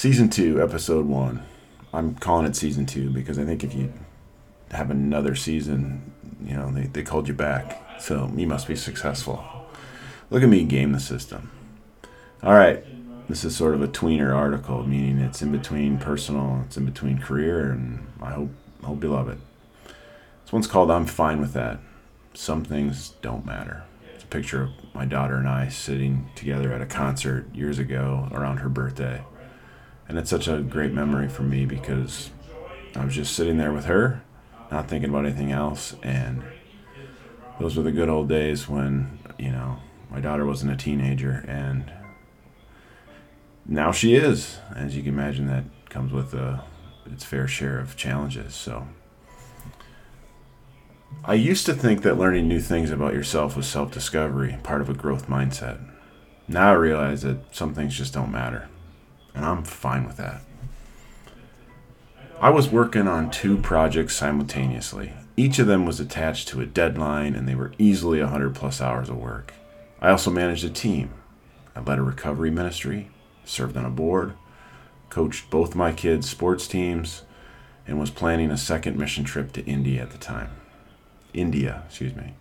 Season 2, Episode 1. I'm calling it Season 2 because I think if you have another season, you know, they, they called you back. So you must be successful. Look at me game the system. All right. This is sort of a tweener article, meaning it's in between personal, it's in between career, and I hope hope you love it. This one's called I'm Fine With That. Some things don't matter. It's a picture of my daughter and I sitting together at a concert years ago around her birthday. And it's such a great memory for me because I was just sitting there with her, not thinking about anything else. And those were the good old days when, you know, my daughter wasn't a teenager and now she is. As you can imagine, that comes with uh, its fair share of challenges. So I used to think that learning new things about yourself was self discovery, part of a growth mindset. Now I realize that some things just don't matter. And I'm fine with that. I was working on two projects simultaneously. Each of them was attached to a deadline and they were easily 100 plus hours of work. I also managed a team. I led a recovery ministry, served on a board, coached both my kids' sports teams, and was planning a second mission trip to India at the time. India, excuse me.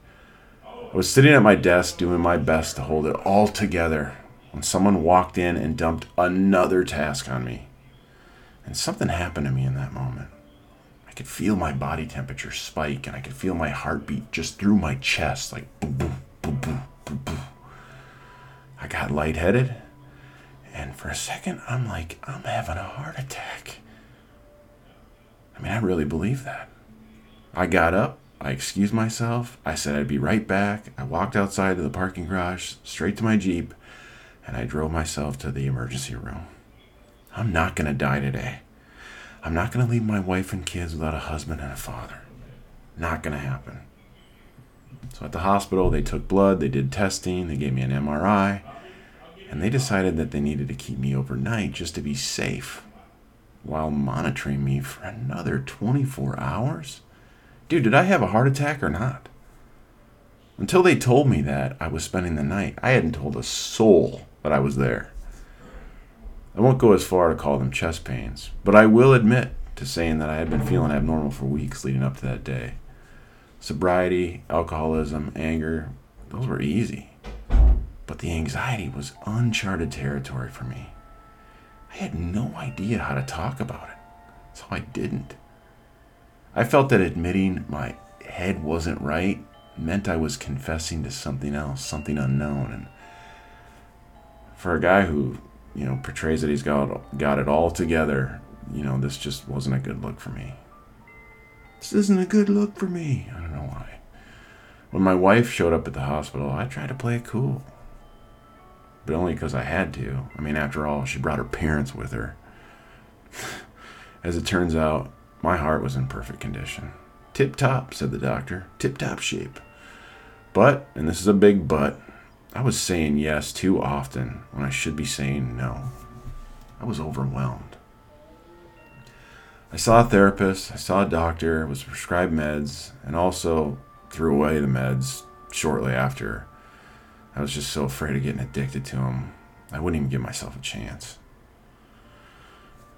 I was sitting at my desk doing my best to hold it all together when someone walked in and dumped another task on me. And something happened to me in that moment. I could feel my body temperature spike and I could feel my heartbeat just through my chest like boom, boom, boom, boom, boom, boom. I got lightheaded and for a second I'm like, I'm having a heart attack. I mean, I really believe that. I got up, I excused myself, I said I'd be right back. I walked outside to the parking garage, straight to my Jeep, and I drove myself to the emergency room. I'm not going to die today. I'm not going to leave my wife and kids without a husband and a father. Not going to happen. So at the hospital, they took blood, they did testing, they gave me an MRI, and they decided that they needed to keep me overnight just to be safe while monitoring me for another 24 hours. Dude, did I have a heart attack or not? Until they told me that I was spending the night, I hadn't told a soul that I was there. I won't go as far to call them chest pains, but I will admit to saying that I had been feeling abnormal for weeks leading up to that day. Sobriety, alcoholism, anger, those were easy. But the anxiety was uncharted territory for me. I had no idea how to talk about it, so I didn't. I felt that admitting my head wasn't right meant I was confessing to something else, something unknown. And for a guy who, you know, portrays that he's got got it all together, you know, this just wasn't a good look for me. This isn't a good look for me. I don't know why. When my wife showed up at the hospital, I tried to play it cool. But only because I had to. I mean, after all, she brought her parents with her. As it turns out, my heart was in perfect condition. Tip top, said the doctor. Tip top shape. But, and this is a big but, I was saying yes too often when I should be saying no. I was overwhelmed. I saw a therapist, I saw a doctor, was prescribed meds, and also threw away the meds shortly after. I was just so afraid of getting addicted to them, I wouldn't even give myself a chance.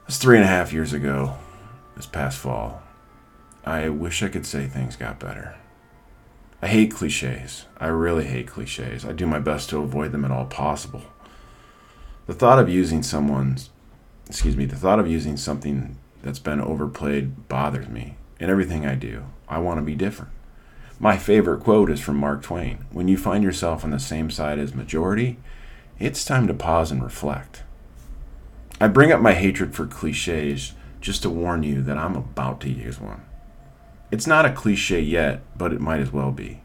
Was three and a half years ago, this past fall. I wish I could say things got better. I hate cliches. I really hate cliches. I do my best to avoid them at all possible. The thought of using someone's, excuse me, the thought of using something that's been overplayed bothers me. In everything I do, I want to be different. My favorite quote is from Mark Twain When you find yourself on the same side as majority, it's time to pause and reflect. I bring up my hatred for cliches just to warn you that I'm about to use one. It's not a cliche yet, but it might as well be.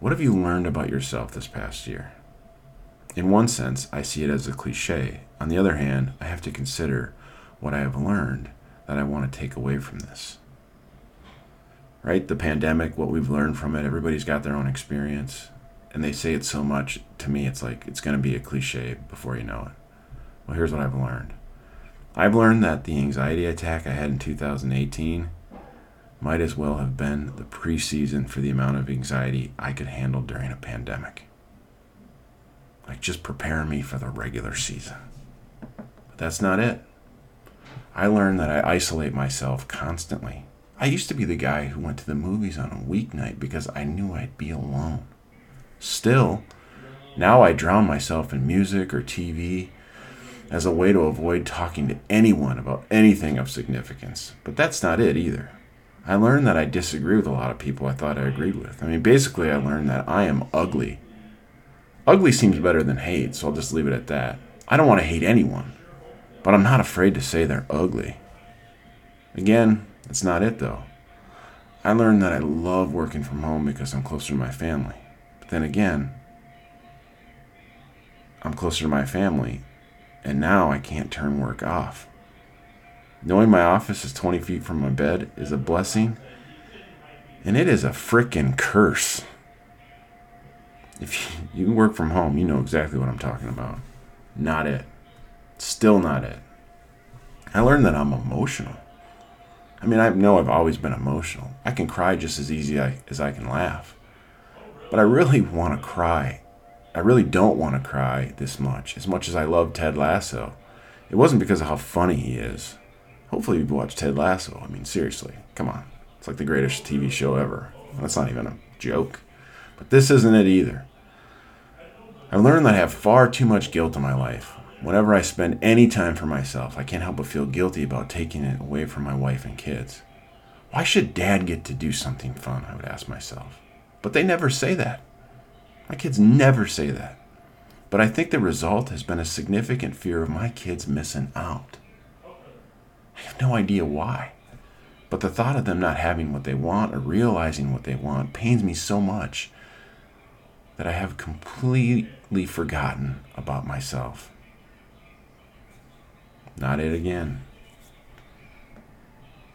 What have you learned about yourself this past year? In one sense, I see it as a cliche. On the other hand, I have to consider what I have learned that I want to take away from this. Right? The pandemic, what we've learned from it, everybody's got their own experience. And they say it so much, to me, it's like it's going to be a cliche before you know it. Well, here's what I've learned I've learned that the anxiety attack I had in 2018 might as well have been the preseason for the amount of anxiety I could handle during a pandemic. Like just prepare me for the regular season. But that's not it. I learned that I isolate myself constantly. I used to be the guy who went to the movies on a weeknight because I knew I'd be alone. Still, now I drown myself in music or TV as a way to avoid talking to anyone about anything of significance. But that's not it either. I learned that I disagree with a lot of people I thought I agreed with. I mean, basically, I learned that I am ugly. Ugly seems better than hate, so I'll just leave it at that. I don't want to hate anyone, but I'm not afraid to say they're ugly. Again, that's not it though. I learned that I love working from home because I'm closer to my family. But then again, I'm closer to my family, and now I can't turn work off. Knowing my office is 20 feet from my bed is a blessing, and it is a frickin' curse. If you work from home, you know exactly what I'm talking about. Not it. Still not it. I learned that I'm emotional. I mean, I know I've always been emotional. I can cry just as easy as I can laugh. But I really want to cry. I really don't want to cry this much, as much as I love Ted Lasso. It wasn't because of how funny he is. Hopefully, you've watched Ted Lasso. I mean, seriously, come on. It's like the greatest TV show ever. That's not even a joke. But this isn't it either. I've learned that I have far too much guilt in my life. Whenever I spend any time for myself, I can't help but feel guilty about taking it away from my wife and kids. Why should dad get to do something fun? I would ask myself. But they never say that. My kids never say that. But I think the result has been a significant fear of my kids missing out. I have no idea why. But the thought of them not having what they want or realizing what they want pains me so much that I have completely forgotten about myself. Not it again.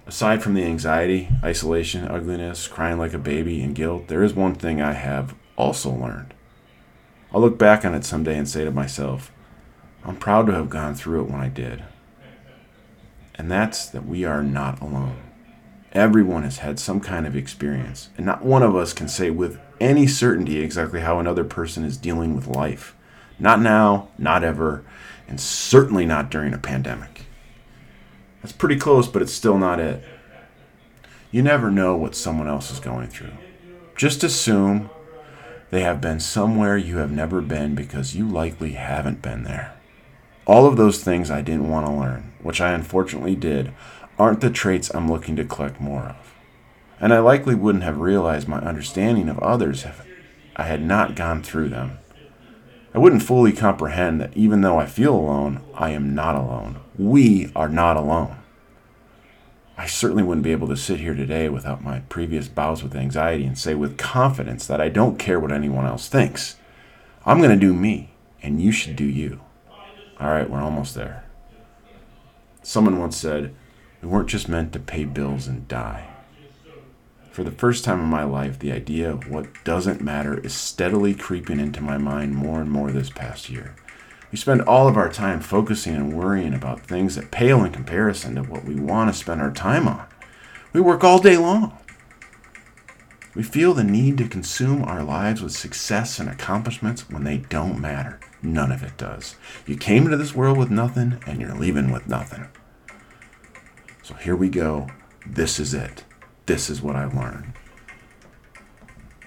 Aside from the anxiety, isolation, ugliness, crying like a baby, and guilt, there is one thing I have also learned. I'll look back on it someday and say to myself, I'm proud to have gone through it when I did and that's that we are not alone. Everyone has had some kind of experience, and not one of us can say with any certainty exactly how another person is dealing with life. Not now, not ever, and certainly not during a pandemic. That's pretty close, but it's still not it. You never know what someone else is going through. Just assume they have been somewhere you have never been because you likely haven't been there. All of those things I didn't want to learn, which I unfortunately did, aren't the traits I'm looking to collect more of. And I likely wouldn't have realized my understanding of others if I had not gone through them. I wouldn't fully comprehend that even though I feel alone, I am not alone. We are not alone. I certainly wouldn't be able to sit here today without my previous bouts with anxiety and say with confidence that I don't care what anyone else thinks. I'm going to do me, and you should do you. All right, we're almost there. Someone once said, We weren't just meant to pay bills and die. For the first time in my life, the idea of what doesn't matter is steadily creeping into my mind more and more this past year. We spend all of our time focusing and worrying about things that pale in comparison to what we want to spend our time on. We work all day long. We feel the need to consume our lives with success and accomplishments when they don't matter. None of it does. You came into this world with nothing, and you're leaving with nothing. So here we go. This is it. This is what I learned.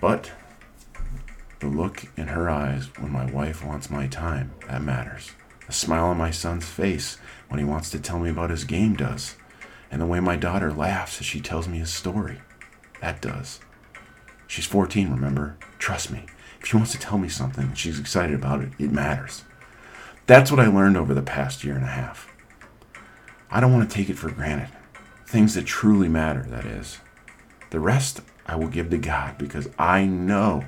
But the look in her eyes when my wife wants my time, that matters. The smile on my son's face when he wants to tell me about his game does. And the way my daughter laughs as she tells me his story, that does. She's 14, remember? Trust me. If she wants to tell me something and she's excited about it, it matters. That's what I learned over the past year and a half. I don't want to take it for granted. Things that truly matter, that is. The rest I will give to God because I know,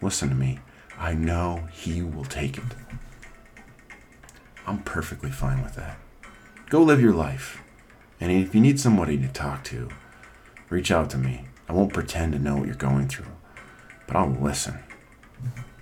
listen to me, I know He will take it. I'm perfectly fine with that. Go live your life. And if you need somebody to talk to, reach out to me. I won't pretend to know what you're going through, but I'll listen. Mm-hmm.